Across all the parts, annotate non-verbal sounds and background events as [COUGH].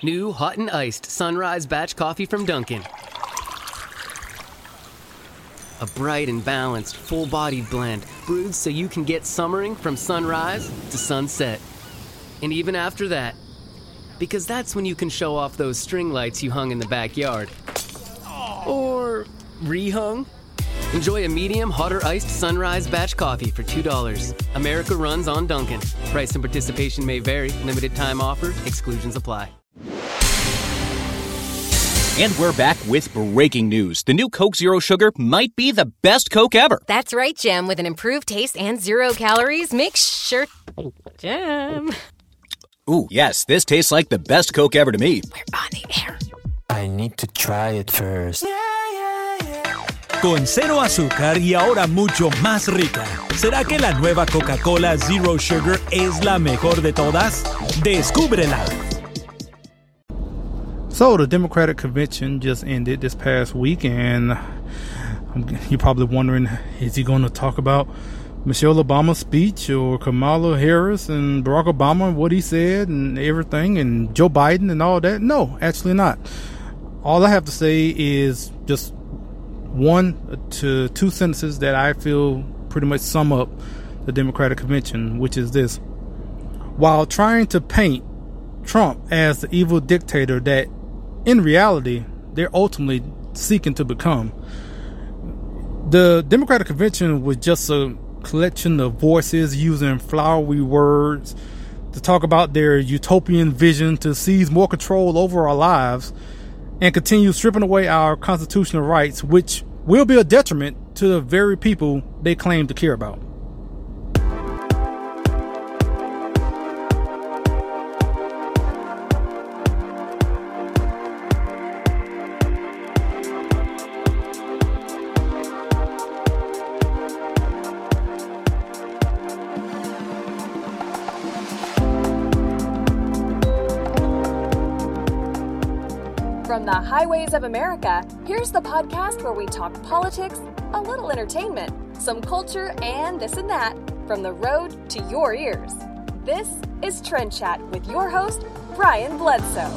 New hot and iced sunrise batch coffee from Dunkin'. A bright and balanced, full bodied blend brewed so you can get summering from sunrise to sunset. And even after that, because that's when you can show off those string lights you hung in the backyard. Or rehung. Enjoy a medium hot or iced sunrise batch coffee for $2. America runs on Dunkin'. Price and participation may vary. Limited time offer. Exclusions apply. And we're back with breaking news. The new Coke Zero Sugar might be the best Coke ever. That's right, Jim. With an improved taste and zero calories, make sure. Jim. Ooh, yes, this tastes like the best Coke ever to me. We're on the air. I need to try it first. Con cero azúcar y ahora mucho más rica. ¿Será que la nueva Coca-Cola Zero Sugar es la mejor de todas? Descúbrela. So the Democratic convention just ended this past week, and you're probably wondering, is he going to talk about Michelle Obama's speech or Kamala Harris and Barack Obama, and what he said and everything, and Joe Biden and all that? No, actually not. All I have to say is just one to two sentences that I feel pretty much sum up the Democratic convention, which is this. While trying to paint Trump as the evil dictator that in reality, they're ultimately seeking to become. The Democratic Convention was just a collection of voices using flowery words to talk about their utopian vision to seize more control over our lives and continue stripping away our constitutional rights, which will be a detriment to the very people they claim to care about. Of America, here's the podcast where we talk politics, a little entertainment, some culture, and this and that from the road to your ears. This is Trend Chat with your host, Brian Bledsoe.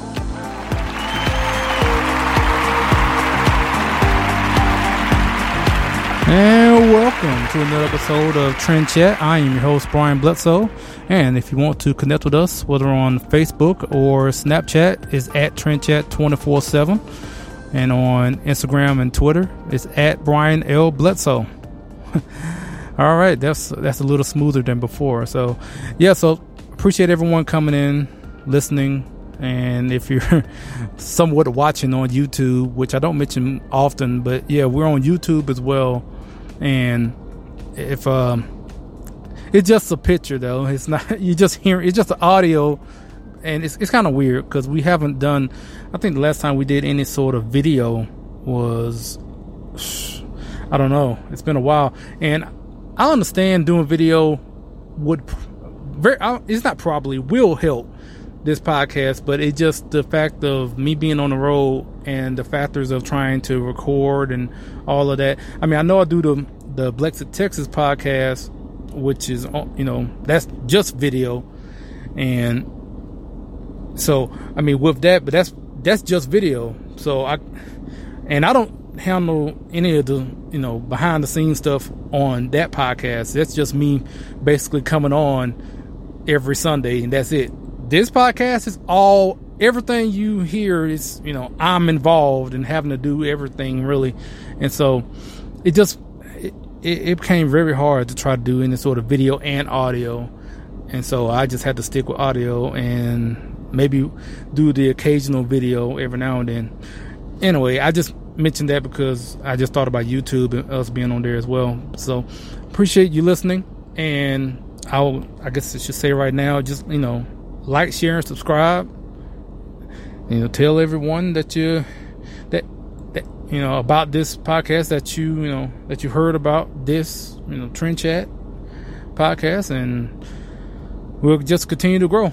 And welcome to another episode of Trend Chat. I am your host, Brian Bledsoe. And if you want to connect with us, whether on Facebook or Snapchat, is at Trend Chat 24 7. And on Instagram and Twitter, it's at Brian L. Bledsoe. [LAUGHS] All right, that's that's a little smoother than before. So, yeah, so appreciate everyone coming in, listening, and if you're [LAUGHS] somewhat watching on YouTube, which I don't mention often, but yeah, we're on YouTube as well. And if um, it's just a picture though, it's not [LAUGHS] you just hear it's just the audio, and it's it's kind of weird because we haven't done. I think the last time we did any sort of video was I don't know. It's been a while, and I understand doing video would very. It's not probably will help this podcast, but it's just the fact of me being on the road and the factors of trying to record and all of that. I mean, I know I do the the Blexit Texas podcast, which is you know that's just video, and so I mean with that, but that's that's just video. So I and I don't handle any of the you know behind the scenes stuff on that podcast. That's just me basically coming on every Sunday, and that's it this podcast is all everything you hear is you know i'm involved in having to do everything really and so it just it, it became very hard to try to do any sort of video and audio and so i just had to stick with audio and maybe do the occasional video every now and then anyway i just mentioned that because i just thought about youtube and us being on there as well so appreciate you listening and i'll i guess i should say right now just you know like, share, and subscribe. You know, tell everyone that you that that you know about this podcast that you you know that you heard about this you know Trend Chat podcast, and we'll just continue to grow.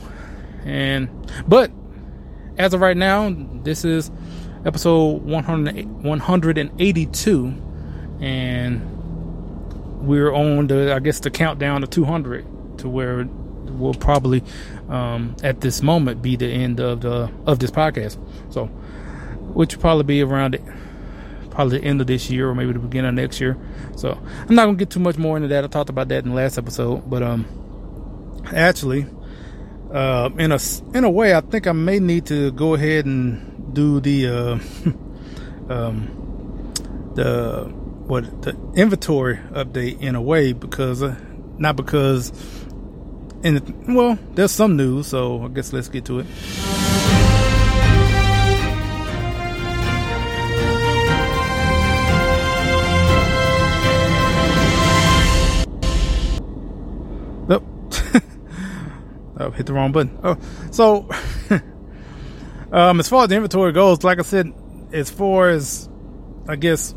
And but as of right now, this is episode 100, 182, and we're on the I guess the countdown to 200 to where will probably um, at this moment be the end of the of this podcast. So, which will probably be around it, probably the end of this year or maybe the beginning of next year. So I'm not gonna get too much more into that. I talked about that in the last episode, but um, actually, uh, in a in a way, I think I may need to go ahead and do the uh, [LAUGHS] um, the what the inventory update in a way because uh, not because in the, well, there's some news, so I guess let's get to it. Oh hit the wrong button. Oh, so [LAUGHS] um, as far as the inventory goes, like I said, as far as I guess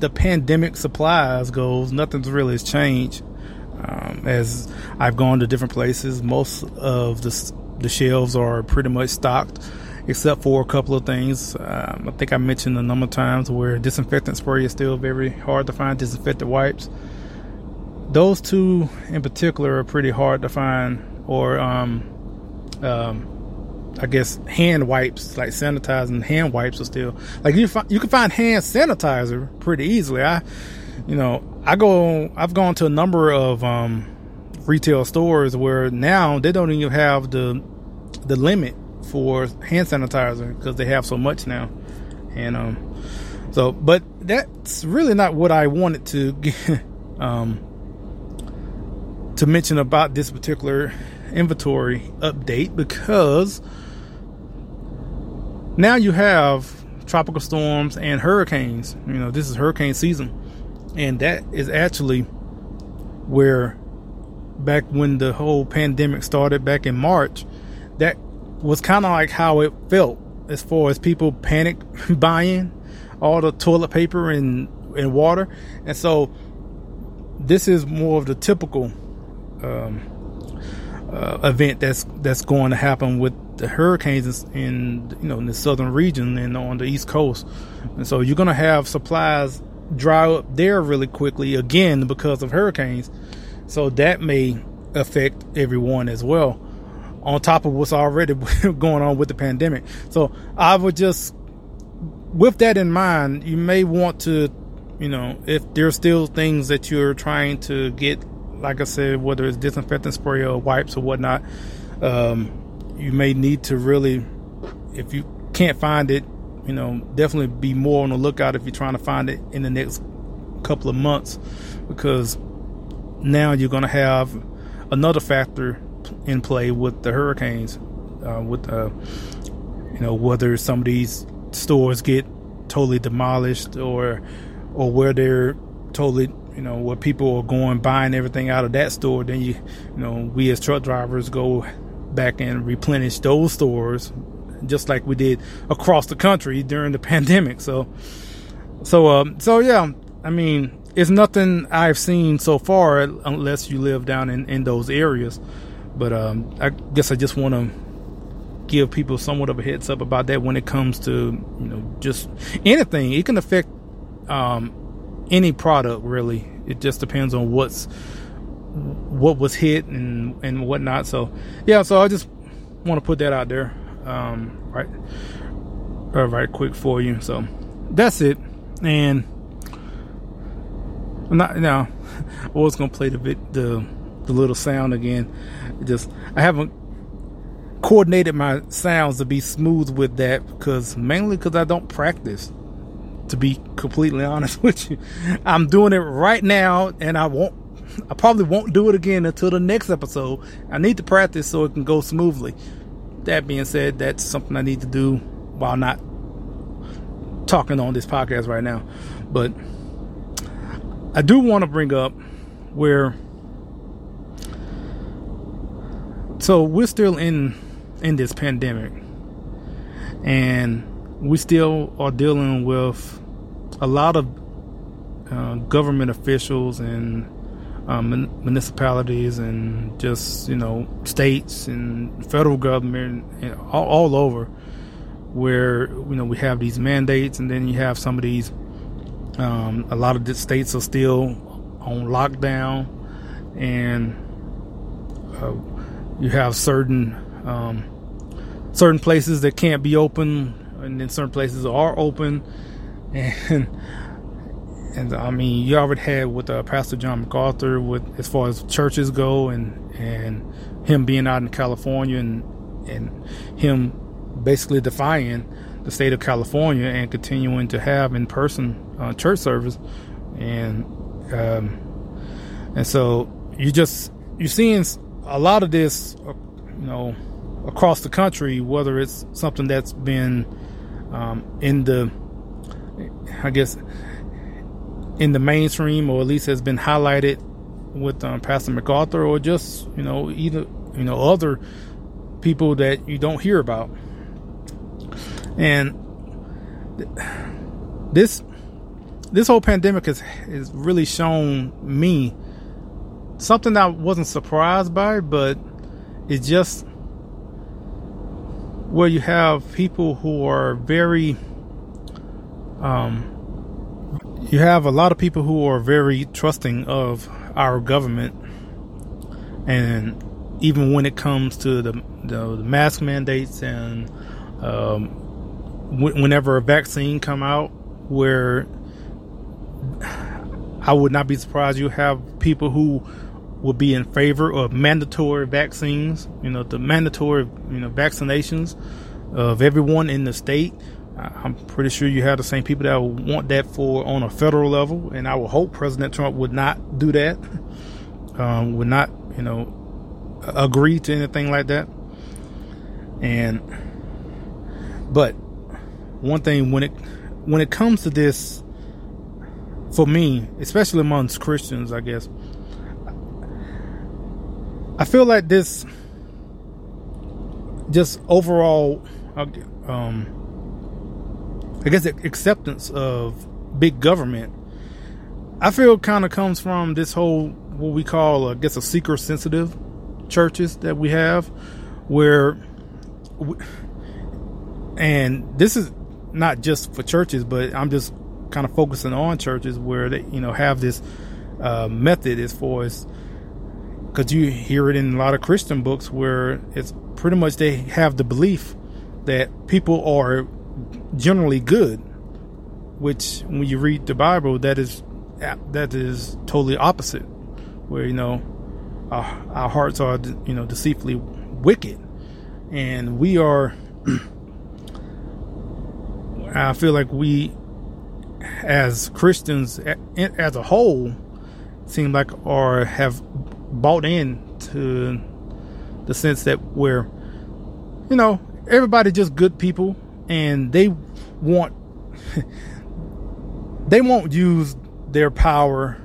the pandemic supplies goes, nothing's really changed. Um, as I've gone to different places, most of the the shelves are pretty much stocked, except for a couple of things. Um, I think I mentioned a number of times where disinfectant spray is still very hard to find. Disinfectant wipes, those two in particular, are pretty hard to find. Or um, um, I guess hand wipes, like sanitizing hand wipes, are still like you. Find, you can find hand sanitizer pretty easily. I, you know, I go. I've gone to a number of um, retail stores where now they don't even have the the limit for hand sanitizer because they have so much now, and um, so but that's really not what I wanted to [LAUGHS] get, um to mention about this particular inventory update because now you have tropical storms and hurricanes. You know, this is hurricane season, and that is actually where back when the whole pandemic started back in March, that was kind of like how it felt as far as people panic [LAUGHS] buying all the toilet paper and and water, and so this is more of the typical um, uh, event that's that's going to happen with the hurricanes in you know in the southern region and on the east coast, and so you're going to have supplies dry up there really quickly again because of hurricanes. So that may affect everyone as well, on top of what's already [LAUGHS] going on with the pandemic. So I would just, with that in mind, you may want to, you know, if there's still things that you're trying to get, like I said, whether it's disinfectant spray or wipes or whatnot, um, you may need to really, if you can't find it, you know, definitely be more on the lookout if you're trying to find it in the next couple of months because now you're going to have another factor in play with the hurricanes, uh, with uh, you know whether some of these stores get totally demolished or or where they're totally you know where people are going buying everything out of that store. Then you you know we as truck drivers go back and replenish those stores just like we did across the country during the [LAUGHS] pandemic. So so um so yeah, I mean it's nothing I've seen so far, unless you live down in, in those areas. But um, I guess I just want to give people somewhat of a heads up about that when it comes to you know just anything. It can affect um, any product really. It just depends on what's what was hit and and whatnot. So yeah, so I just want to put that out there, um, right, uh, right quick for you. So that's it, and I'm not now. [LAUGHS] I was gonna play the bit the the little sound again. It just I haven't coordinated my sounds to be smooth with that because mainly because I don't practice. To be completely honest [LAUGHS] with you, I'm doing it right now, and I won't. I probably won't do it again until the next episode. I need to practice so it can go smoothly. That being said, that's something I need to do while not talking on this podcast right now. But I do want to bring up where so we're still in in this pandemic and we still are dealing with a lot of uh, government officials and um, municipalities and just you know states and federal government and all, all over where you know we have these mandates and then you have some of these um, a lot of the states are still on lockdown, and uh, you have certain um, certain places that can't be open, and then certain places are open, and [LAUGHS] and I mean you already had with uh, Pastor John MacArthur with as far as churches go, and and him being out in California and and him basically defying the state of California and continuing to have in person uh, church service, and um, and so you just you're seeing a lot of this, uh, you know, across the country, whether it's something that's been um, in the, I guess, in the mainstream, or at least has been highlighted with um, Pastor MacArthur, or just you know either you know other people that you don't hear about, and this this whole pandemic has has really shown me something I wasn't surprised by, but it's just where you have people who are very um you have a lot of people who are very trusting of our government and even when it comes to the the, the mask mandates and um, whenever a vaccine come out where I would not be surprised you have people who will be in favor of mandatory vaccines, you know, the mandatory, you know, vaccinations of everyone in the state. I'm pretty sure you have the same people that would want that for on a federal level, and I would hope President Trump would not do that, [LAUGHS] um, would not, you know, agree to anything like that. And, but one thing when it when it comes to this, for me, especially amongst Christians, I guess, I feel like this just overall um I guess acceptance of big government. I feel kind of comes from this whole what we call I guess a seeker sensitive churches that we have where and this is not just for churches but I'm just kind of focusing on churches where they you know have this uh, method as far as because you hear it in a lot of Christian books where it's pretty much they have the belief that people are generally good, which when you read the Bible, that is that is totally opposite. Where you know our, our hearts are you know deceitfully wicked, and we are. [CLEARS THROAT] I feel like we, as Christians, as a whole, seem like or have bought in to the sense that we're, you know, everybody just good people and they want, [LAUGHS] they won't use their power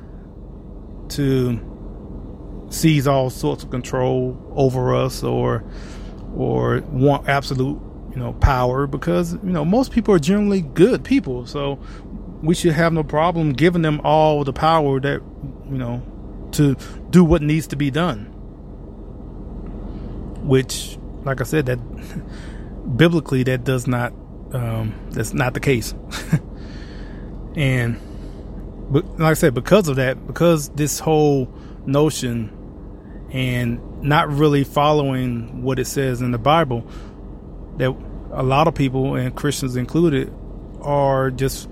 to seize all sorts of control over us or, or want absolute, you know, power because, you know, most people are generally good people. So we should have no problem giving them all the power that, you know, to do what needs to be done. Which, like I said, that [LAUGHS] biblically that does not um, that's not the case. [LAUGHS] and but like I said, because of that, because this whole notion and not really following what it says in the Bible, that a lot of people and Christians included are just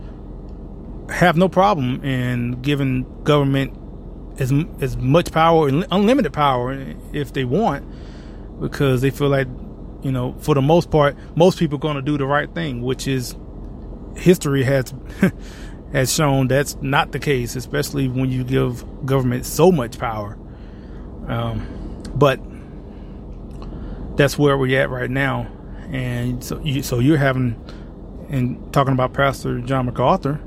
have no problem in giving government as as much power, and unlimited power, if they want, because they feel like, you know, for the most part, most people are going to do the right thing, which is history has [LAUGHS] has shown that's not the case, especially when you give government so much power. Um, but that's where we're at right now, and so you, so you're having and talking about Pastor John MacArthur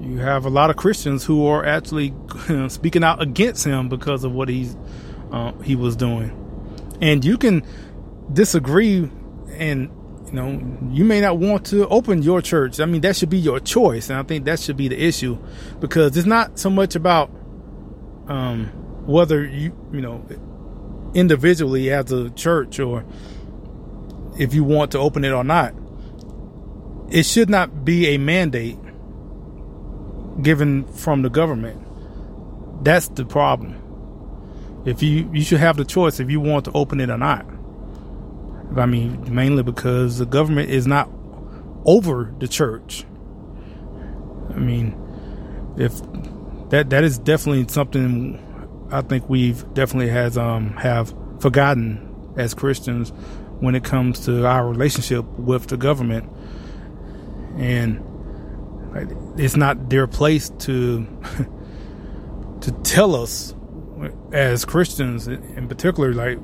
you have a lot of Christians who are actually [LAUGHS] speaking out against him because of what he's uh, he was doing, and you can disagree, and you know you may not want to open your church. I mean that should be your choice, and I think that should be the issue because it's not so much about um, whether you you know individually as a church or if you want to open it or not. It should not be a mandate given from the government. That's the problem. if you you should have the choice if you want to open it or not. I mean, mainly because the government is not over the church. I mean, if that that is definitely something I think we've definitely has um have forgotten as Christians when it comes to our relationship with the government, and it's not their place to [LAUGHS] to tell us as Christians in particular, like,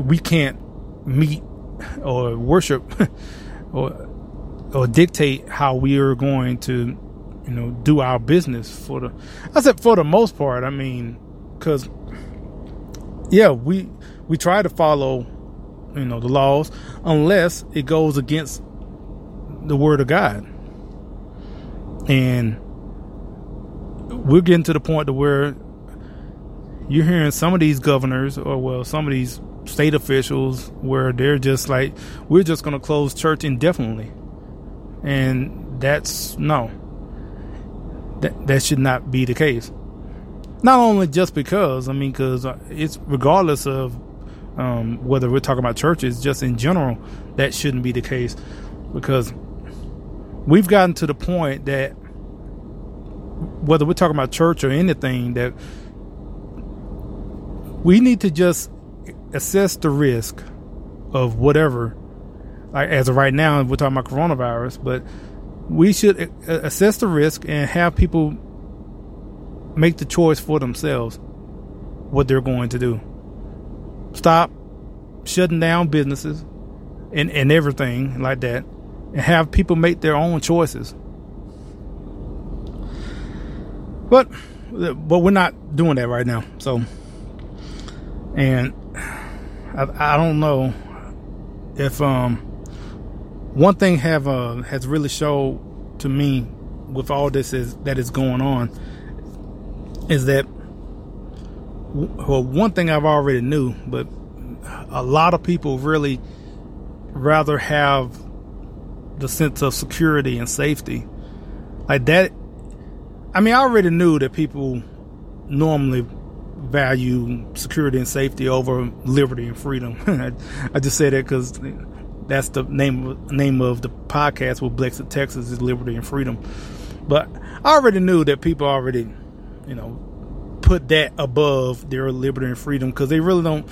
we can't meet or worship [LAUGHS] or or dictate how we are going to you know do our business for the I said for the most part I mean cuz yeah we we try to follow you know the laws unless it goes against the word of God. And we're getting to the point to where you're hearing some of these governors or well some of these state officials where they're just like we're just going to close church indefinitely. And that's no. That that should not be the case. Not only just because i mean because uh, it's regardless of um, whether we're talking about churches just in general that shouldn't be the case. Because we've gotten to the point that whether we're talking about church or anything that we need to just assess the risk of whatever. Like as of right now, we're talking about coronavirus, but we should assess the risk and have people make the choice for themselves what they're going to do. Stop shutting down businesses and, and everything like that and have people make their own choices. But but we're not doing that right now. So and I, I don't know if um one thing have uh has really showed to me with all this is that is going on is that well one thing I've already knew but a lot of people really rather have the sense of security and safety. Like that I mean I already knew that people normally value security and safety over liberty and freedom. [LAUGHS] I, just say that because that's the name name of the podcast with Blexit, Texas is liberty and freedom. But I already knew that people already, you know, put that above their liberty and freedom because they really don't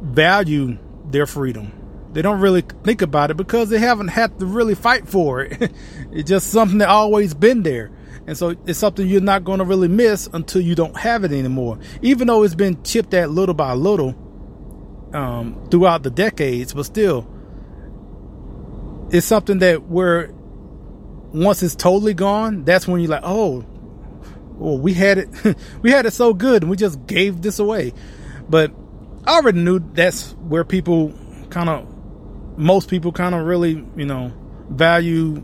value their freedom. They don't really think about it because they haven't had to really fight for it. [LAUGHS] it's just something that always been there. And so it's something you're not going to really miss until you don't have it anymore. Even though it's been chipped at little by little um, throughout the decades, but still, it's something that where once it's totally gone, that's when you're like, oh, well, we had it, [LAUGHS] we had it so good, and we just gave this away. But I already knew that's where people kind of, most people kind of really, you know, value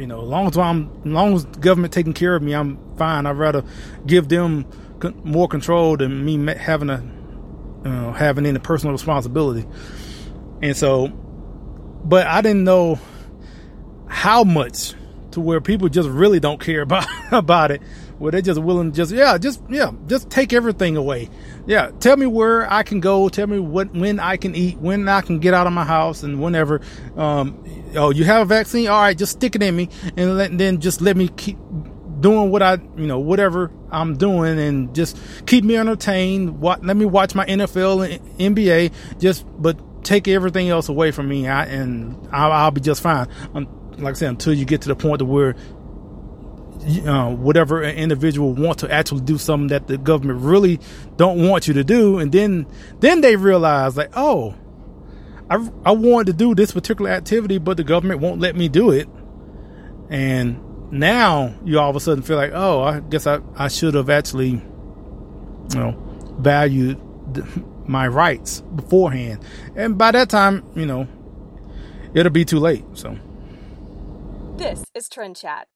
you know, as long as I'm, as long as government taking care of me, I'm fine. I'd rather give them more control than me having a, having any personal responsibility. And so, but I didn't know how much to where people just really don't care [LAUGHS] about about it. Where they're just willing to just yeah, just yeah, just take everything away. Yeah, tell me where I can go. Tell me what when I can eat, when I can get out of my house, and whenever. Um, oh, you have a vaccine? All right, just stick it in me, and let, then just let me keep doing what I, you know, whatever I'm doing, and just keep me entertained. What? Let me watch my NFL and NBA. Just, but take everything else away from me, I, and I'll, I'll, be just fine. Like I said, until you get to the point where uh, whatever an individual want to actually do something that the government really don't want you to do, and then then they realize like, oh, I, I wanted to do this particular activity, but the government won't let me do it. And now you all of a sudden feel like, oh, I guess I, I should have actually, you know, valued [LAUGHS] my rights beforehand. And by that time, you know, it'll be too late. So, this is Trend Chat.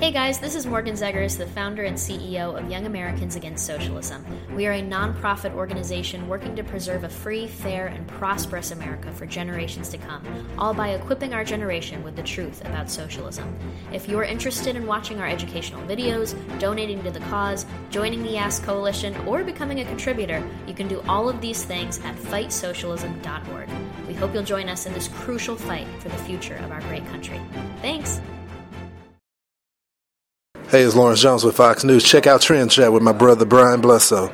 Hey guys, this is Morgan Zegers, the founder and CEO of Young Americans Against Socialism. We are a nonprofit organization working to preserve a free, fair, and prosperous America for generations to come, all by equipping our generation with the truth about socialism. If you're interested in watching our educational videos, donating to the cause, joining the Ask Coalition, or becoming a contributor, you can do all of these things at fightsocialism.org. We hope you'll join us in this crucial fight for the future of our great country. Thanks! Hey, it's Lawrence Jones with Fox News. Check out Trend Chat with my brother Brian Bledsoe.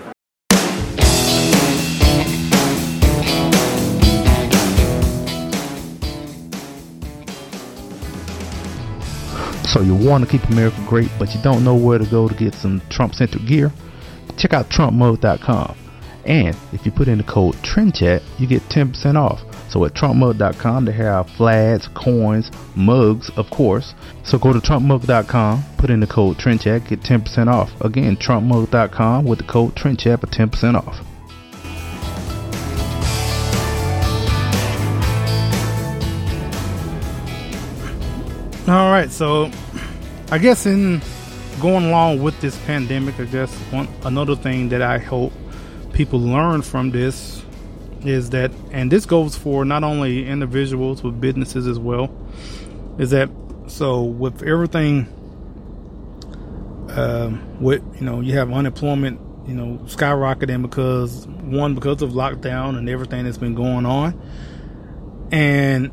So you want to keep America great, but you don't know where to go to get some Trump-centric gear? Check out TrumpMug.com. And if you put in the code TRENDCHAT, you get 10% off. So at TrumpMug.com, they have flags, coins, mugs, of course. So go to TrumpMug.com, put in the code TRENDCHAT, get 10% off. Again, TrumpMug.com with the code TRENDCHAT for 10% off. All right, so I guess in going along with this pandemic, I guess one another thing that I hope people learn from this is that, and this goes for not only individuals but businesses as well, is that so with everything, um, with you know you have unemployment, you know skyrocketing because one because of lockdown and everything that's been going on, and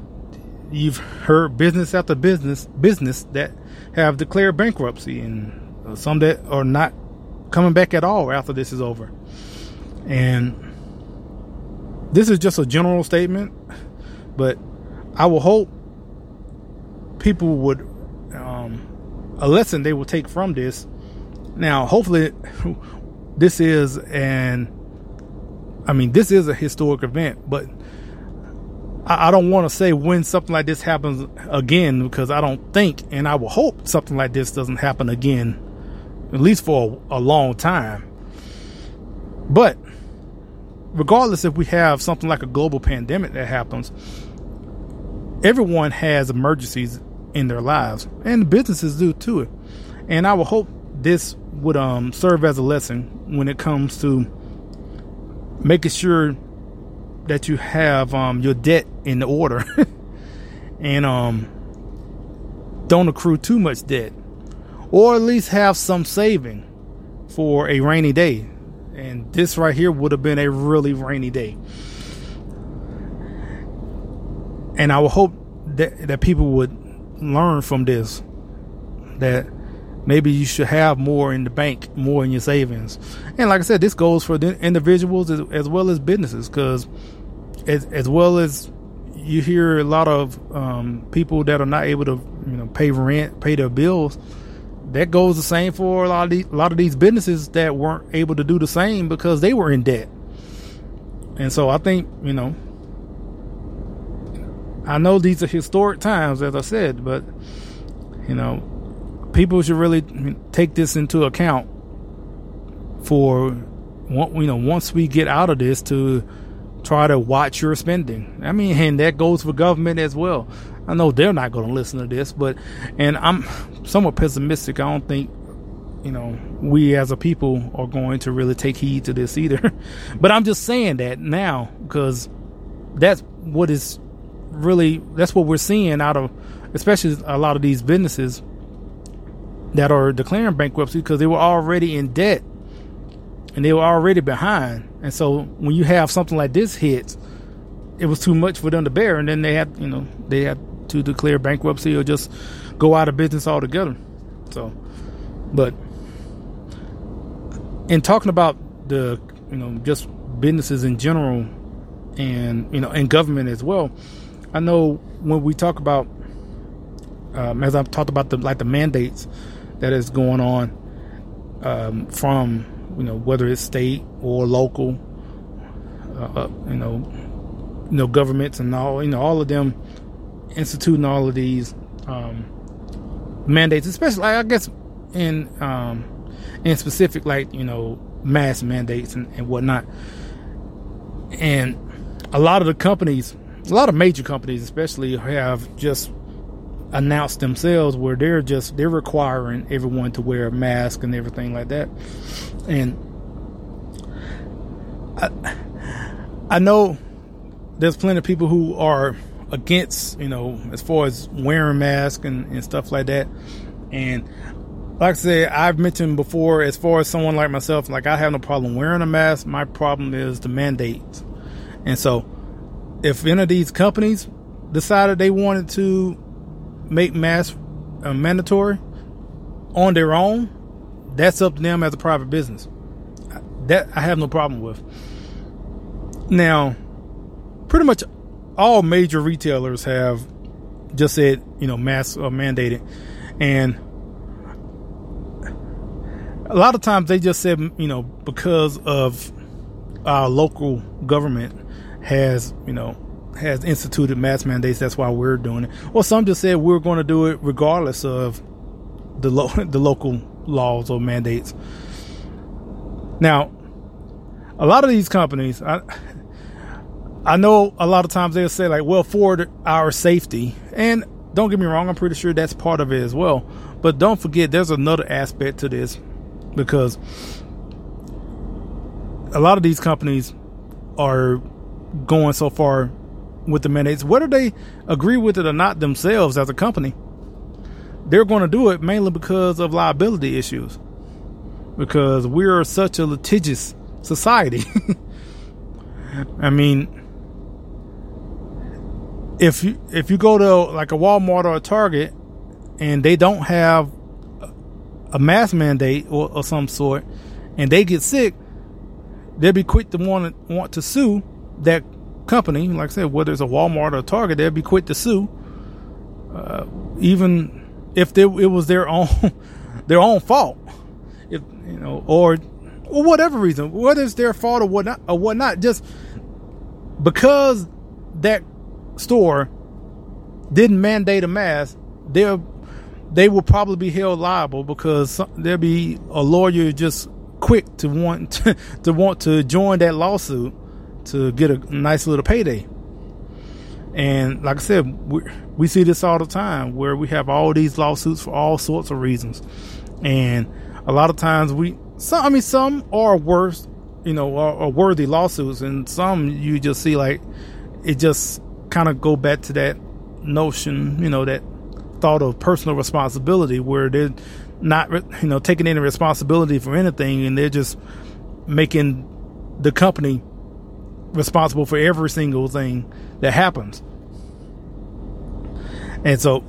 you've heard business after business business that have declared bankruptcy and some that are not coming back at all after this is over. And this is just a general statement, but I will hope people would um, a lesson they will take from this. Now, hopefully, [LAUGHS] this is an I mean, this is a historic event, but I, I don't want to say when something like this happens again because I don't think, and I will hope something like this doesn't happen again, at least for a, a long time. But regardless if we have something like a global pandemic that happens, everyone has emergencies in their lives, and businesses do too. And I would hope this would um, serve as a lesson when it comes to making sure that you have um, your debt in order [LAUGHS] and um, don't accrue too much debt, or at least have some saving for a rainy day. And this right here would have been a really rainy day. And I would hope that, that people would learn from this that maybe you should have more in the bank, more in your savings. And like I said, this goes for the individuals as, as well as businesses because as, as well as you hear a lot of um, people that are not able to you know pay rent, pay their bills. That goes the same for a lot of these, a lot of these businesses that weren't able to do the same because they were in debt. And so I think you know, I know these are historic times, as I said, but you know, people should really take this into account for you know once we get out of this to try to watch your spending. I mean, and that goes for government as well. I know they're not going to listen to this, but and I'm somewhat pessimistic. I don't think you know we as a people are going to really take heed to this either. [LAUGHS] but I'm just saying that now because that's what is really that's what we're seeing out of especially a lot of these businesses that are declaring bankruptcy because they were already in debt and they were already behind. And so when you have something like this hit, it was too much for them to bear, and then they had, you know, they had to declare bankruptcy or just go out of business altogether. So, but in talking about the, you know, just businesses in general, and you know, and government as well, I know when we talk about, um, as I've talked about the like the mandates that is going on um, from you know, whether it's state or local, uh, uh, you know, you know, governments and all, you know, all of them instituting all of these um, mandates, especially, I guess, in um, in specific, like you know, mass mandates and, and whatnot. And a lot of the companies, a lot of major companies, especially, have just announced themselves where they're just they're requiring everyone to wear a mask and everything like that. And I I know there's plenty of people who are against, you know, as far as wearing masks and, and stuff like that. And like I said, I've mentioned before, as far as someone like myself, like I have no problem wearing a mask. My problem is the mandates. And so, if any of these companies decided they wanted to make masks uh, mandatory on their own, that's up to them as a private business. That I have no problem with. Now, pretty much all major retailers have just said, you know, mass are mandated. And a lot of times they just said, you know, because of our local government has, you know, has instituted mass mandates, that's why we're doing it. Or some just said we're going to do it regardless of the lo- [LAUGHS] the local laws or mandates. Now, a lot of these companies, I, I know a lot of times they'll say like, well, for our safety, and don't get me wrong, I'm pretty sure that's part of it as well. But don't forget, there's another aspect to this because a lot of these companies are going so far with the mandates, whether they agree with it or not themselves as a company, they're going to do it mainly because of liability issues. Because we're such a litigious society. [LAUGHS] I mean, if you if you go to like a Walmart or a Target and they don't have a mask mandate or, or some sort, and they get sick, they'll be quick to want to want to sue that company. Like I said, whether it's a Walmart or a Target, they'll be quick to sue, uh, even if they, it was their [LAUGHS] own their own fault, if you know, or or whatever reason, whether it's their fault or whatnot or whatnot, just because that store didn't mandate a mask, they'll they will probably be held liable because there'll be a lawyer just quick to want [LAUGHS] to, to want to join that lawsuit to get a nice little payday. And like I said, we, we see this all the time where we have all these lawsuits for all sorts of reasons. And a lot of times we, some, I mean, some are worse, you know, are, are worthy lawsuits, and some you just see like it just kind of go back to that notion, you know, that thought of personal responsibility where they're not, you know, taking any responsibility for anything and they're just making the company responsible for every single thing that happens. And so,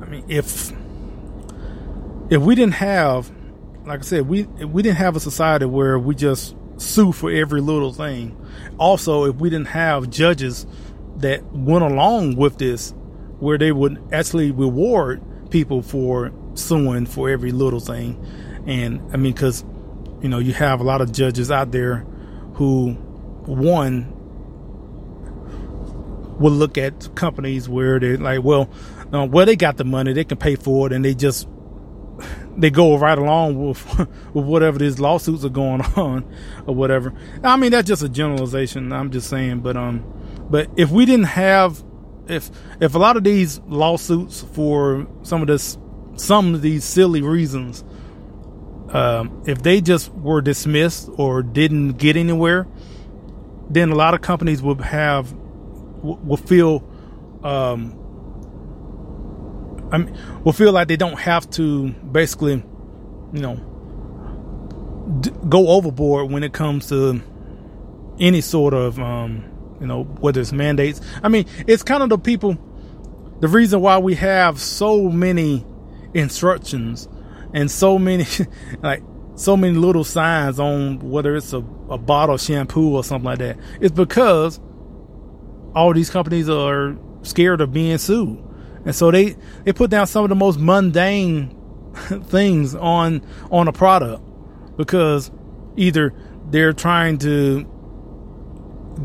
I mean, if if we didn't have, like I said, we we didn't have a society where we just sue for every little thing. Also, if we didn't have judges that went along with this, where they would actually reward people for suing for every little thing. And I mean, because, you know, you have a lot of judges out there who, one, will look at companies where they're like, well, no, well, they got the money, they can pay for it, and they just they go right along with [LAUGHS] with whatever these lawsuits are going [LAUGHS] on or whatever. I mean, that's just a generalization. I'm just saying, but um, but if we didn't have, if if a lot of these lawsuits for some of this, some of these silly reasons, um, if they just were dismissed or didn't get anywhere, then a lot of companies would have will feel, um, I mean, will feel like they don't have to basically, you know, d- go overboard when it comes to any sort of um, you know, whether it's mandates. I mean, it's kind of the people, the reason why we have so many instructions and so many, [LAUGHS] like, so many little signs on whether it's a, a bottle of shampoo or something like that. It's because all these companies are scared of being sued. And so they, they put down some of the most mundane [LAUGHS] things on, on a product because either they're trying to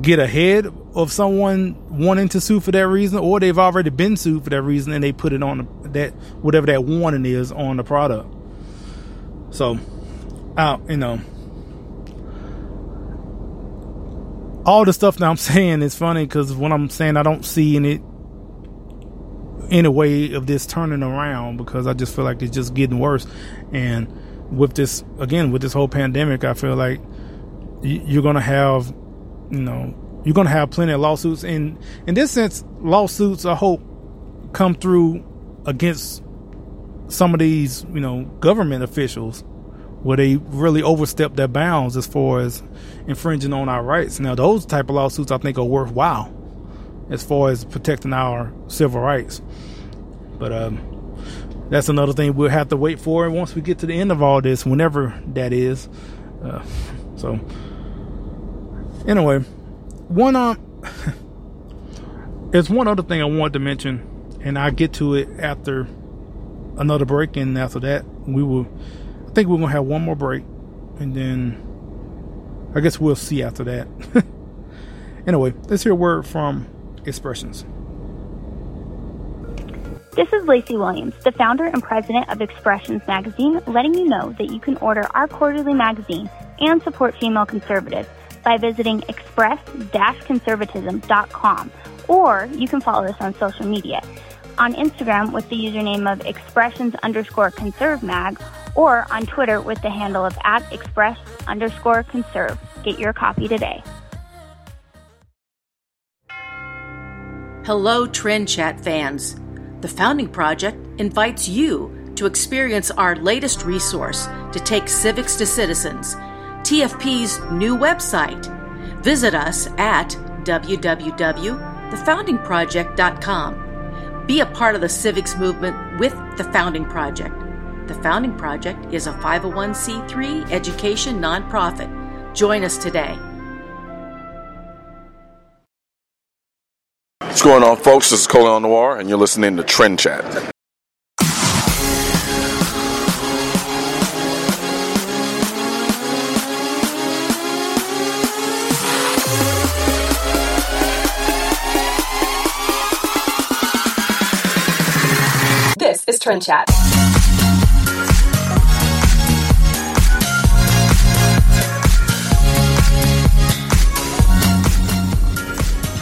get ahead of someone wanting to sue for that reason, or they've already been sued for that reason and they put it on that whatever that warning is on the product. So, out you know, all the stuff that I'm [LAUGHS] saying is funny because when I'm saying I don't see any any way of this turning around because I just feel like it's just getting worse. And with this, again, with this whole pandemic, I feel like you're to have, you know, you're going to have plenty of lawsuits. And in this sense, lawsuits, I hope, come through against some of these, you know, government officials where they really overstep their bounds as far as infringing on our rights. Now, those type of lawsuits I think are worthwhile as far as protecting our civil rights. But um, that's another thing we'll have to wait for once we get to the end of all this, whenever that is. Uh, so, anyway, one um, one other thing I wanted to mention, and I get to it after another break, and after that we will. I think we're gonna have one more break, and then I guess we'll see after that. [LAUGHS] anyway, let's hear a word from Expressions. This is Lacey Williams, the founder and president of Expressions Magazine, letting you know that you can order our quarterly magazine and support female conservatives by visiting express-conservatism.com or you can follow us on social media on Instagram with the username of expressions underscore conserve mag or on Twitter with the handle of at express underscore conserve. Get your copy today. Hello, Trend Chat fans. The Founding Project invites you to experience our latest resource to take civics to citizens, TFP's new website. Visit us at www.thefoundingproject.com. Be a part of the civics movement with the Founding Project. The Founding Project is a 501c3 education nonprofit. Join us today. What's going on, folks? This is Colion Noir, and you're listening to Trend Chat. Is Trend Chat.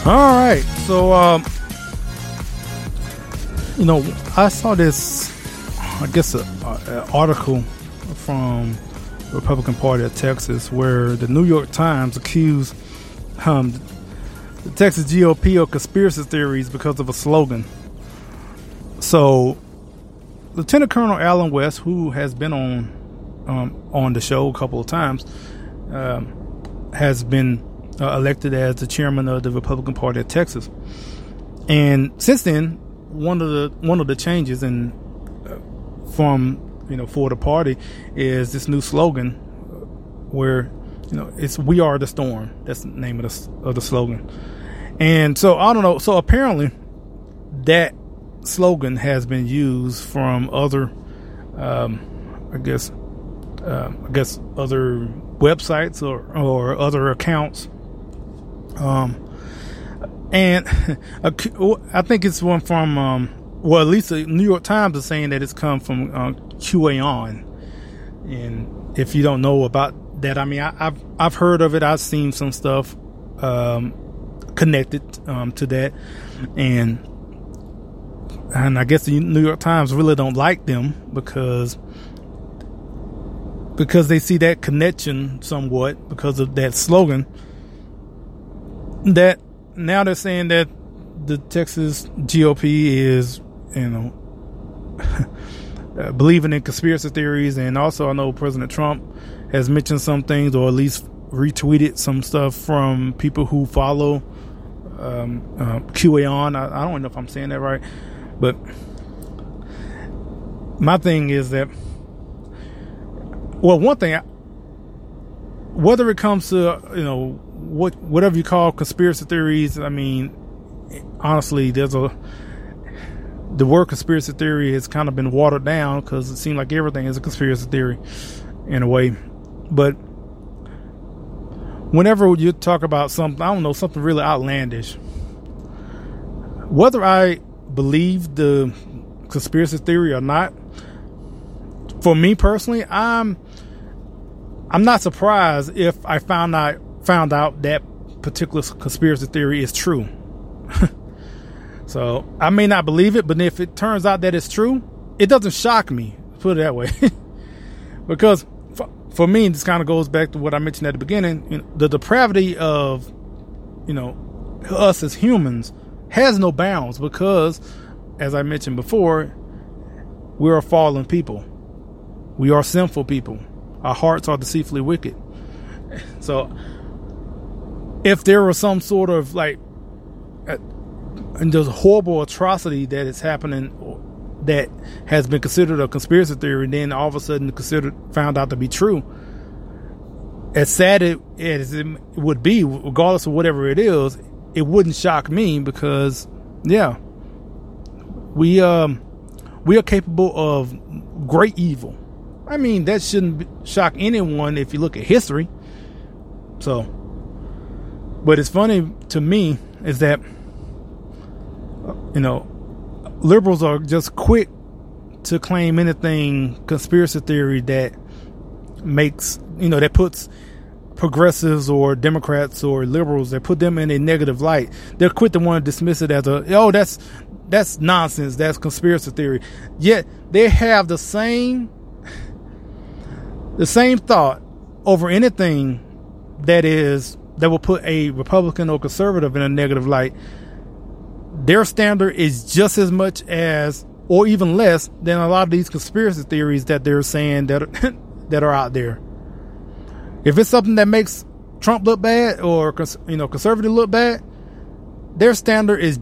All right. So, um, you know, I saw this, I guess, a, a article from the Republican Party of Texas where the New York Times accused um, the Texas GOP of conspiracy theories because of a slogan. So, Lieutenant Colonel Allen West, who has been on um, on the show a couple of times, um, has been uh, elected as the chairman of the Republican Party of Texas. And since then, one of the one of the changes in uh, from you know for the party is this new slogan where you know it's "We are the storm." That's the name of the of the slogan. And so I don't know. So apparently, that slogan has been used from other, um, I guess, uh, I guess other websites or or other accounts um, and [LAUGHS] I think it's one from, um, well, at least the New York Times is saying that it's come from uh, QAnon. And if you don't know about that, I mean, I, have I've heard of it. I've seen some stuff um, connected um, to that, and and I guess the New York Times really don't like them because because they see that connection somewhat because of that slogan that now they're saying that the Texas GOP is, you know, [LAUGHS] uh, believing in conspiracy theories, and also I know President Trump has mentioned some things, or at least retweeted some stuff from people who follow um, uh, QAnon. I, I don't know if I'm saying that right, but my thing is that, well, one thing, whether it comes to you know what whatever you call conspiracy theories. I mean, honestly, there's a the word conspiracy theory has kind of been watered down because it seems like everything is a conspiracy theory in a way. But whenever you talk about something, I don't know, something really outlandish, whether I believe the conspiracy theory or not, for me personally, I'm I'm not surprised if I found out found out that particular conspiracy theory is true. [LAUGHS] So I may not believe it, but if it turns out that it's true, it doesn't shock me. Put it that way, [LAUGHS] because for, for me, this kind of goes back to what I mentioned at the beginning. You know, the depravity of, you know, us as humans has no bounds because, as I mentioned before, we're a fallen people. We are sinful people. Our hearts are deceitfully wicked. So, if there was some sort of like, and there's horrible atrocity that is happening that has been considered a conspiracy theory, and then all of a sudden considered found out to be true. As sad it, as it would be, regardless of whatever it is, it wouldn't shock me because, yeah, we um we are capable of great evil. I mean, that shouldn't shock anyone if you look at history. So, but it's funny to me is that you know liberals are just quick to claim anything conspiracy theory that makes you know that puts progressives or Democrats or liberals that put them in a negative light. They're quick to want to dismiss it as a oh that's that's nonsense. That's conspiracy theory. Yet they have the same the same thought over anything that is that will put a Republican or conservative in a negative light. Their standard is just as much as or even less than a lot of these conspiracy theories that they're saying that [LAUGHS] that are out there. If it's something that makes Trump look bad or you know conservative look bad, their standard is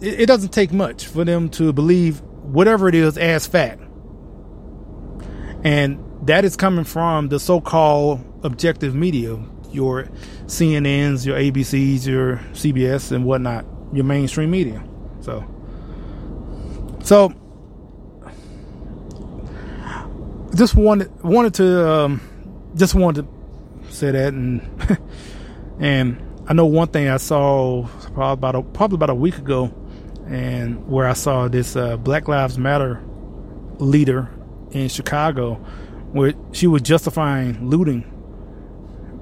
it, doesn't take much for them to believe whatever it is as fact. And that is coming from the so-called objective media, your CNNs, your ABCs, your CBS, and whatnot, your mainstream media. So, so just wanted wanted to um, just wanted to say that, and [LAUGHS] and I know one thing I saw probably about a, probably about a week ago and where I saw this uh, Black Lives Matter leader in Chicago, where she was justifying looting,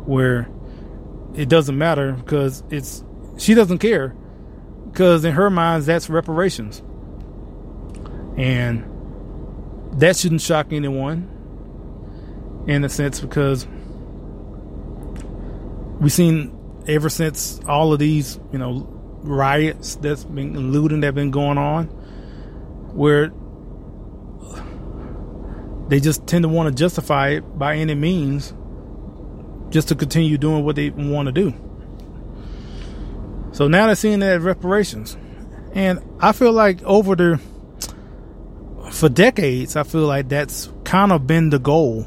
where it doesn't matter because it's she doesn't care because in her mind that's reparations, and that shouldn't shock anyone in a sense because we've seen ever since all of these you know riots that's been looting that have been going on where they just tend to want to justify it by any means just to continue doing what they want to do. So now they're seeing that reparations. And I feel like over the for decades, I feel like that's kind of been the goal.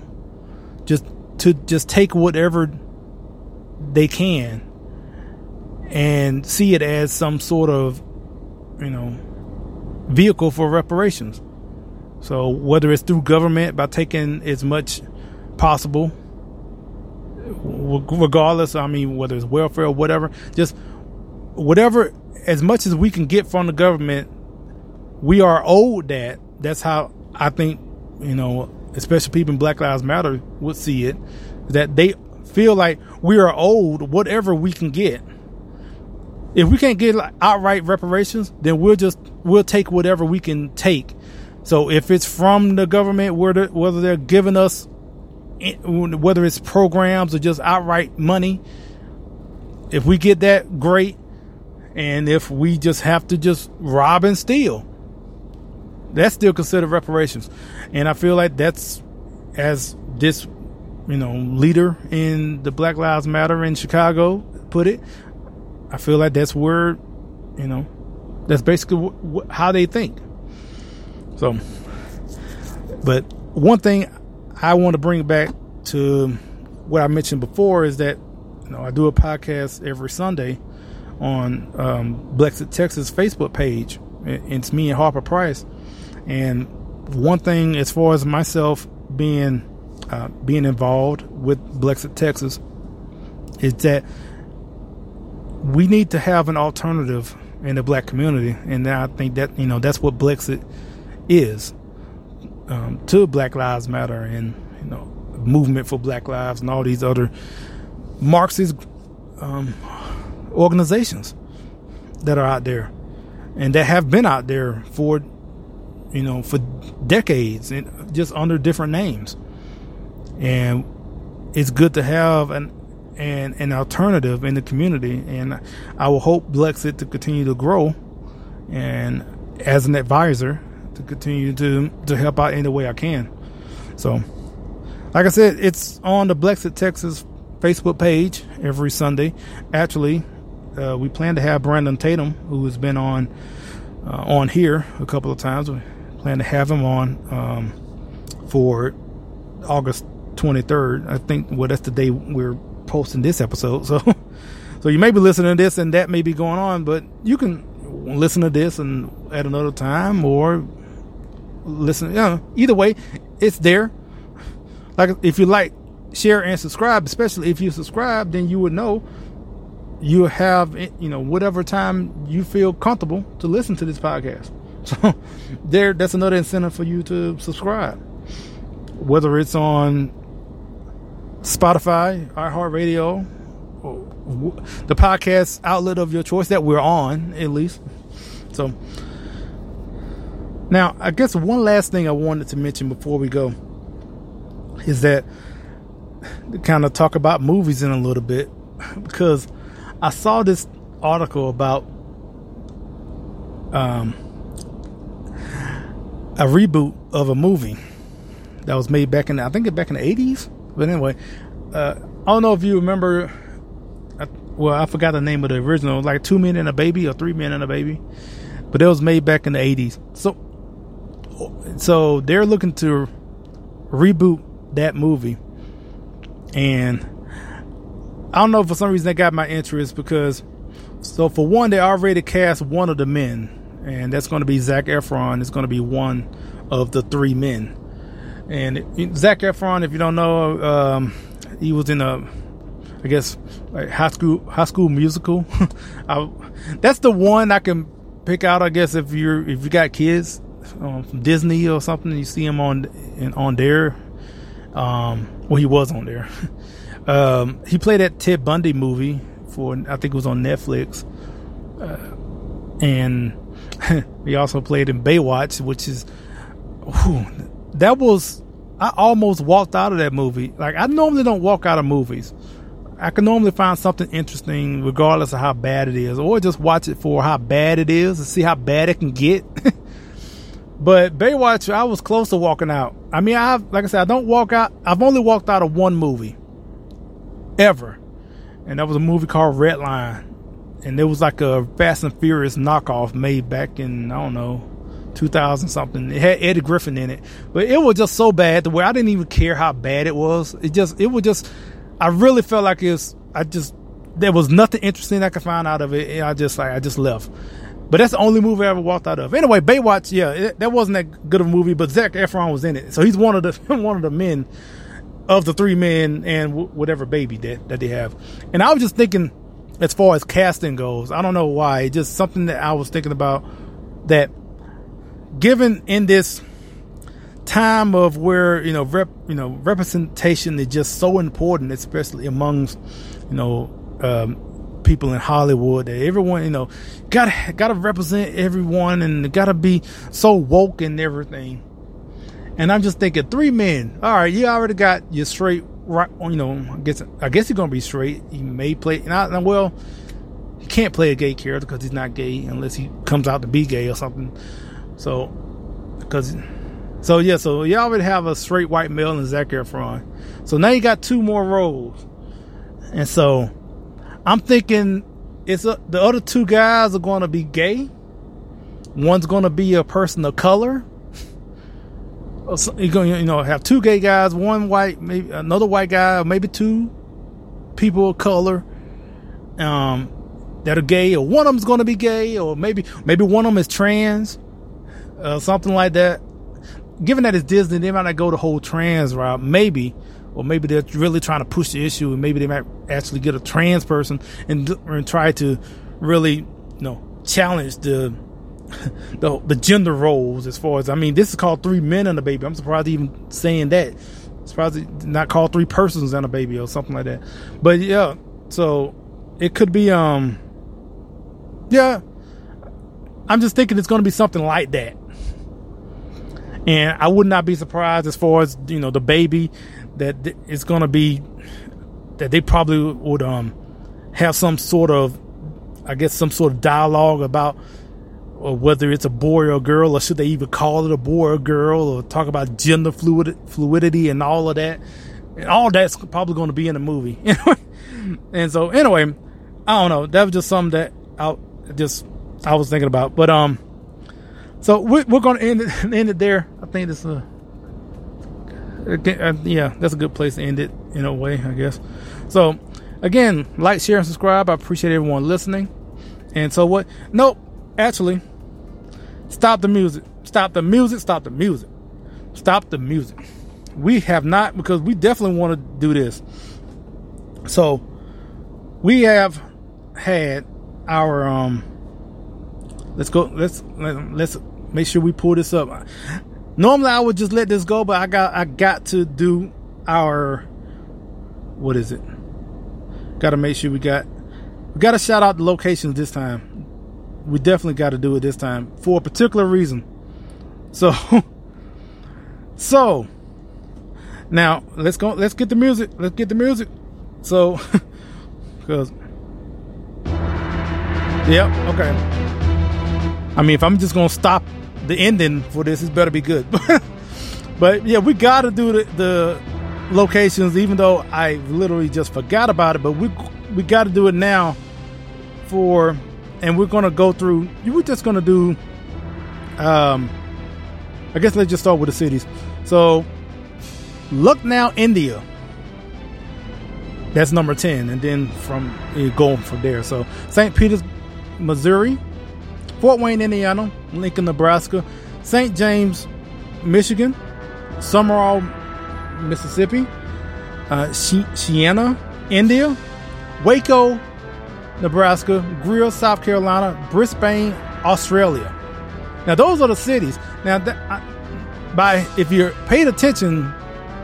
Just to just take whatever they can and see it as some sort of, you know, vehicle for reparations. So whether it's through government by taking as much possible, regardless, I mean, whether it's welfare or whatever, just whatever, as much as we can get from the government, we are owed that. That's how I think, you know, especially people in Black Lives Matter would see it, that they feel like we are owed whatever we can get if we can't get outright reparations, then we'll just we'll take whatever we can take. So if it's from the government, whether whether they're giving us eh, whether it's programs or just outright money, if we get that, great. And if we just have to just rob and steal, that's still considered reparations. And I feel like that's as this, you know, leader in the Black Lives Matter in Chicago put it. I feel like that's where, you know, that's basically w- w- how they think. So, but one thing I want to bring back to what I mentioned before is that, you know, I do a podcast every Sunday on um, Blexit Texas Facebook page. It's me and Harper Price, and one thing as far as myself being uh, being involved with Blexit Texas is that we need to have an alternative in the black community, and I think that you know that's what Blexit is um, to Black Lives Matter and you know movement for Black Lives and all these other Marxist um, organizations that are out there. and that have been out there for you know for decades and just under different names. And it's good to have an an, an alternative in the community and I will hope Blexit to continue to grow and as an advisor to continue to to help out any way I can. So like I said it's on the Blexit Texas Facebook page every Sunday. Actually uh, we plan to have Brandon Tatum who has been on uh, on here a couple of times plan to have him on um, for August 23rd. I think well that's the day we're posting this episode. So [LAUGHS] so you may be listening to this and that may be going on, but you can listen to this and at another time or listen, know, either way, it's there. Like if you like, share and subscribe, especially if you subscribe, then you would know you have you know whatever time you feel comfortable to listen to this podcast. [LAUGHS] So there that's another incentive for you to subscribe. Whether it's on Spotify, iHeartRadio, the podcast outlet of your choice that we're on, at least. So, now I guess one last thing I wanted to mention before we go is that to kind of talk about movies in a little bit [LAUGHS] because I saw this article about um, a reboot of a movie that was made back in I think it back in the 80s but anyway, uh, I don't know if you remember. Uh, well, I forgot the name of the original. Like Two Men and a Baby or Three Men and a Baby, but it was made back in the eighties. So, so they're looking to reboot that movie, and I don't know for some reason that got my interest because. So for one, they already cast one of the men, and that's going to be Zac Efron. Is going to be one of the three men. And Zac Efron, if you don't know, um, he was in a, I guess, like high school high school musical. [LAUGHS] I, that's the one I can pick out. I guess if you're if you got kids um, from Disney or something, you see him on in, on there. Um, well, he was on there. [LAUGHS] um, he played that Ted Bundy movie for I think it was on Netflix, uh, and [LAUGHS] he also played in Baywatch, which is. Whew, that was I almost walked out of that movie. Like I normally don't walk out of movies. I can normally find something interesting regardless of how bad it is, or just watch it for how bad it is and see how bad it can get. [LAUGHS] but Baywatch, I was close to walking out. I mean, I have like I said, I don't walk out. I've only walked out of one movie ever, and that was a movie called Redline, and it was like a Fast and Furious knockoff made back in I don't know 2000 something. It had Eddie Griffin in it, but it was just so bad the way I didn't even care how bad it was. It just, it was just, I really felt like it was, I just, there was nothing interesting I could find out of it. And I just like, I just left. But that's the only movie I ever walked out of. Anyway, Baywatch, yeah, it, that wasn't that good of a movie, but Zac Efron was in it. So he's one of the, [LAUGHS] one of the men of the three men and w- whatever baby that, that they have. And I was just thinking, as far as casting goes, I don't know why, It's just something that I was thinking about that given in this time of where you know rep, you know representation is just so important, especially amongst you know um, people in Hollywood. That everyone you know got got to represent everyone and got to be so woke and everything. And I'm just thinking, three men. All right, you already got your straight right. Oh, you know, I guess I guess he's gonna be straight. He may play. Not well. He can't play a gay character because he's not gay unless he comes out to be gay or something. So, because, so yeah, so you already have a straight white male and Zac Efron. So now you got two more roles. And so I'm thinking it's a, the other two guys are to be gay. One's to be a person of color. You're going to, you know, have two gay guys, one white, maybe another white guy, maybe two people of color. Um, that are gay, or one of them's going to be gay, or maybe maybe one of them is trans uh, something like that. Given that it's Disney, they might not go the whole trans route, maybe, or maybe they're really trying to push the issue, and maybe they might actually get a trans person and, and try to really, you know, challenge the, [LAUGHS] the the gender roles as far as I mean, this is called three men and a baby. I'm surprised even saying that. Surprised not called three persons and a baby or something like that. But yeah, so it could be um, yeah, I'm just thinking it's to be something like that. And I would not be surprised as far as you know the baby that it's to be that they probably would um have some sort of I guess some sort of dialogue about or whether it's a boy or a girl, or should they even call it a boy or a girl, or talk about gender fluid, fluidity and all of that. And all that's probably going to be in the movie. [LAUGHS] And so, anyway, I don't know. That was just something that I just I was thinking about. But um, so we're, we're going to end it [LAUGHS] end it there. I think this uh, yeah, that's a good place to end it in a way, I guess. So again, like, share, and subscribe. I appreciate everyone listening. And so what? Nope. Actually, Stop the music. Stop the music. Stop the music. Stop the music. We have not because we definitely want to do this. So we have had our um let's go let's let's make sure we pull this up. Normally I would just let this go, but I got I got to do our what is it? Got to make sure we got we got to shout out the locations this time we definitely got to do it this time for a particular reason. So, [LAUGHS] so now let's go. Let's get the music. Let's get the music. So, [LAUGHS] because, yep, okay. I mean, if I'm just gonna stop the ending for this, it better be good. [LAUGHS] but yeah, we got to do the, the locations, even though I literally just forgot about it. But we we got to do it now for and we're gonna go through. You were just gonna do. Um, I guess let's just start with the cities. So, Lucknow, India. That's number ten, and then from going from there. So, St. Peters, Missouri, Fort Wayne, Indiana, Lincoln, Nebraska, St. James, Michigan, Sumrall, Mississippi, uh, Siena, India, Waco, Nebraska, Greer, South Carolina, Brisbane, Australia. Now, those are the cities. Now, that, I, by if you're paying attention,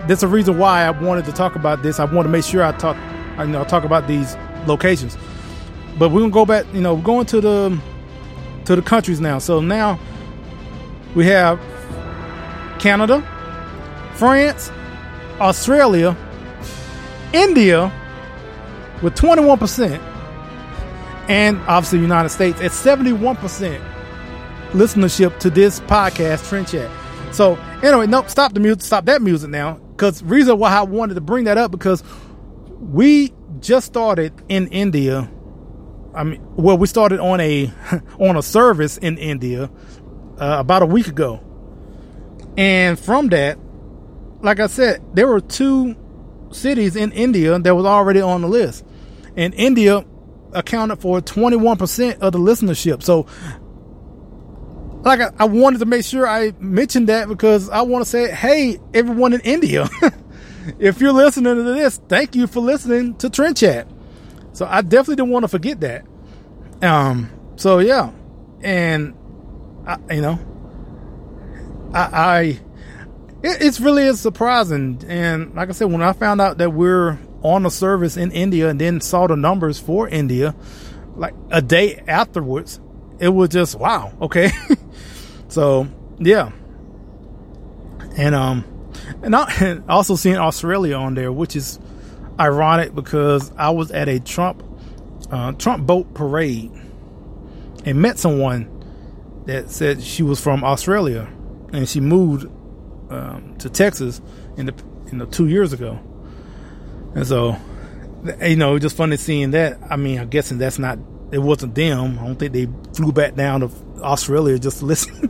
that's a reason why I wanted to talk about this. I want to make sure I talk, I, you know, talk about these locations. But we're gonna go back. You know, going to the to the countries now. So now we have Canada, France, Australia, India with 21 percent and obviously United States at 71% listenership to this podcast, Trend Chat. So anyway, nope, stop the music, stop that music now. Cause reason why I wanted to bring that up because we just started in India. I mean, well, we started on a [LAUGHS] on a service in India uh, about a week ago, and from that, like I said, there were two cities in India that was already on the list, and India accounted for 21% of the listenership. So, like, I, I, wanted to make sure I mentioned that because I want to say, hey, everyone in India, [LAUGHS] if you're listening to this, thank you for listening to Trend Chat. So, I definitely didn't want to forget that. Um, so yeah, and I, you know, I, I it, it's really surprising. And like I said, when I found out that we're on a service in India and then saw the numbers for India like a day afterwards, it was just wow, okay. [LAUGHS] so yeah. And um and, I, and also seeing Australia on there, which is ironic because I was at a Trump uh, Trump boat parade and met someone that said she was from Australia and she moved um, to Texas in the you know two years ago. And so, you know, just funny seeing that. I mean, I'm guessing that's not, it wasn't them. I don't think they flew back down to Australia just to [LAUGHS] listen.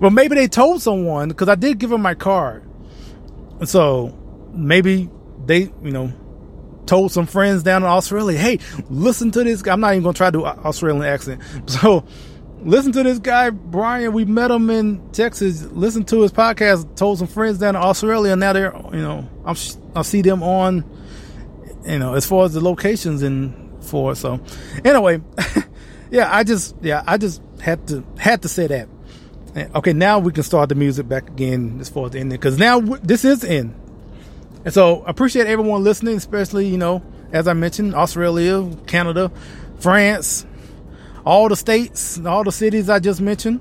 but maybe they told someone, because I did give them my card. So maybe they, you know, told some friends down in Australia, hey, listen to this. I'm not even going to try to do Australian accent. [LAUGHS] So, listen to this guy, Brian. We met him in Texas. Listen to his podcast. Told some friends down in Australia. Now they're, you know, I'm, I see them on, you know, as far as the locations and for so. Anyway, [LAUGHS] yeah, I just, yeah, I just had to had to say that. Okay, now we can start the music back again as far as the ending because now this is in. And so appreciate everyone listening, especially you know, as I mentioned, Australia, Canada, France, all the states, all the cities I just mentioned.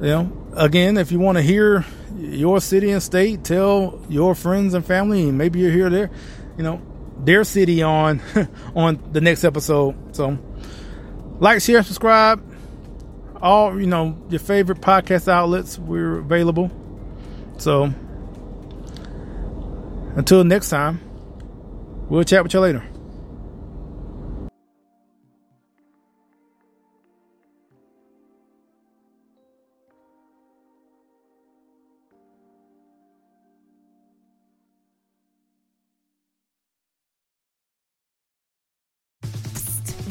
You know, again, if you want to hear your city and state, tell your friends and family, and maybe you're here there, you know, their city on [LAUGHS] on the next episode. So, like, share, subscribe. All you know, your favorite podcast outlets, we're available. So, until next time, we'll chat with you later.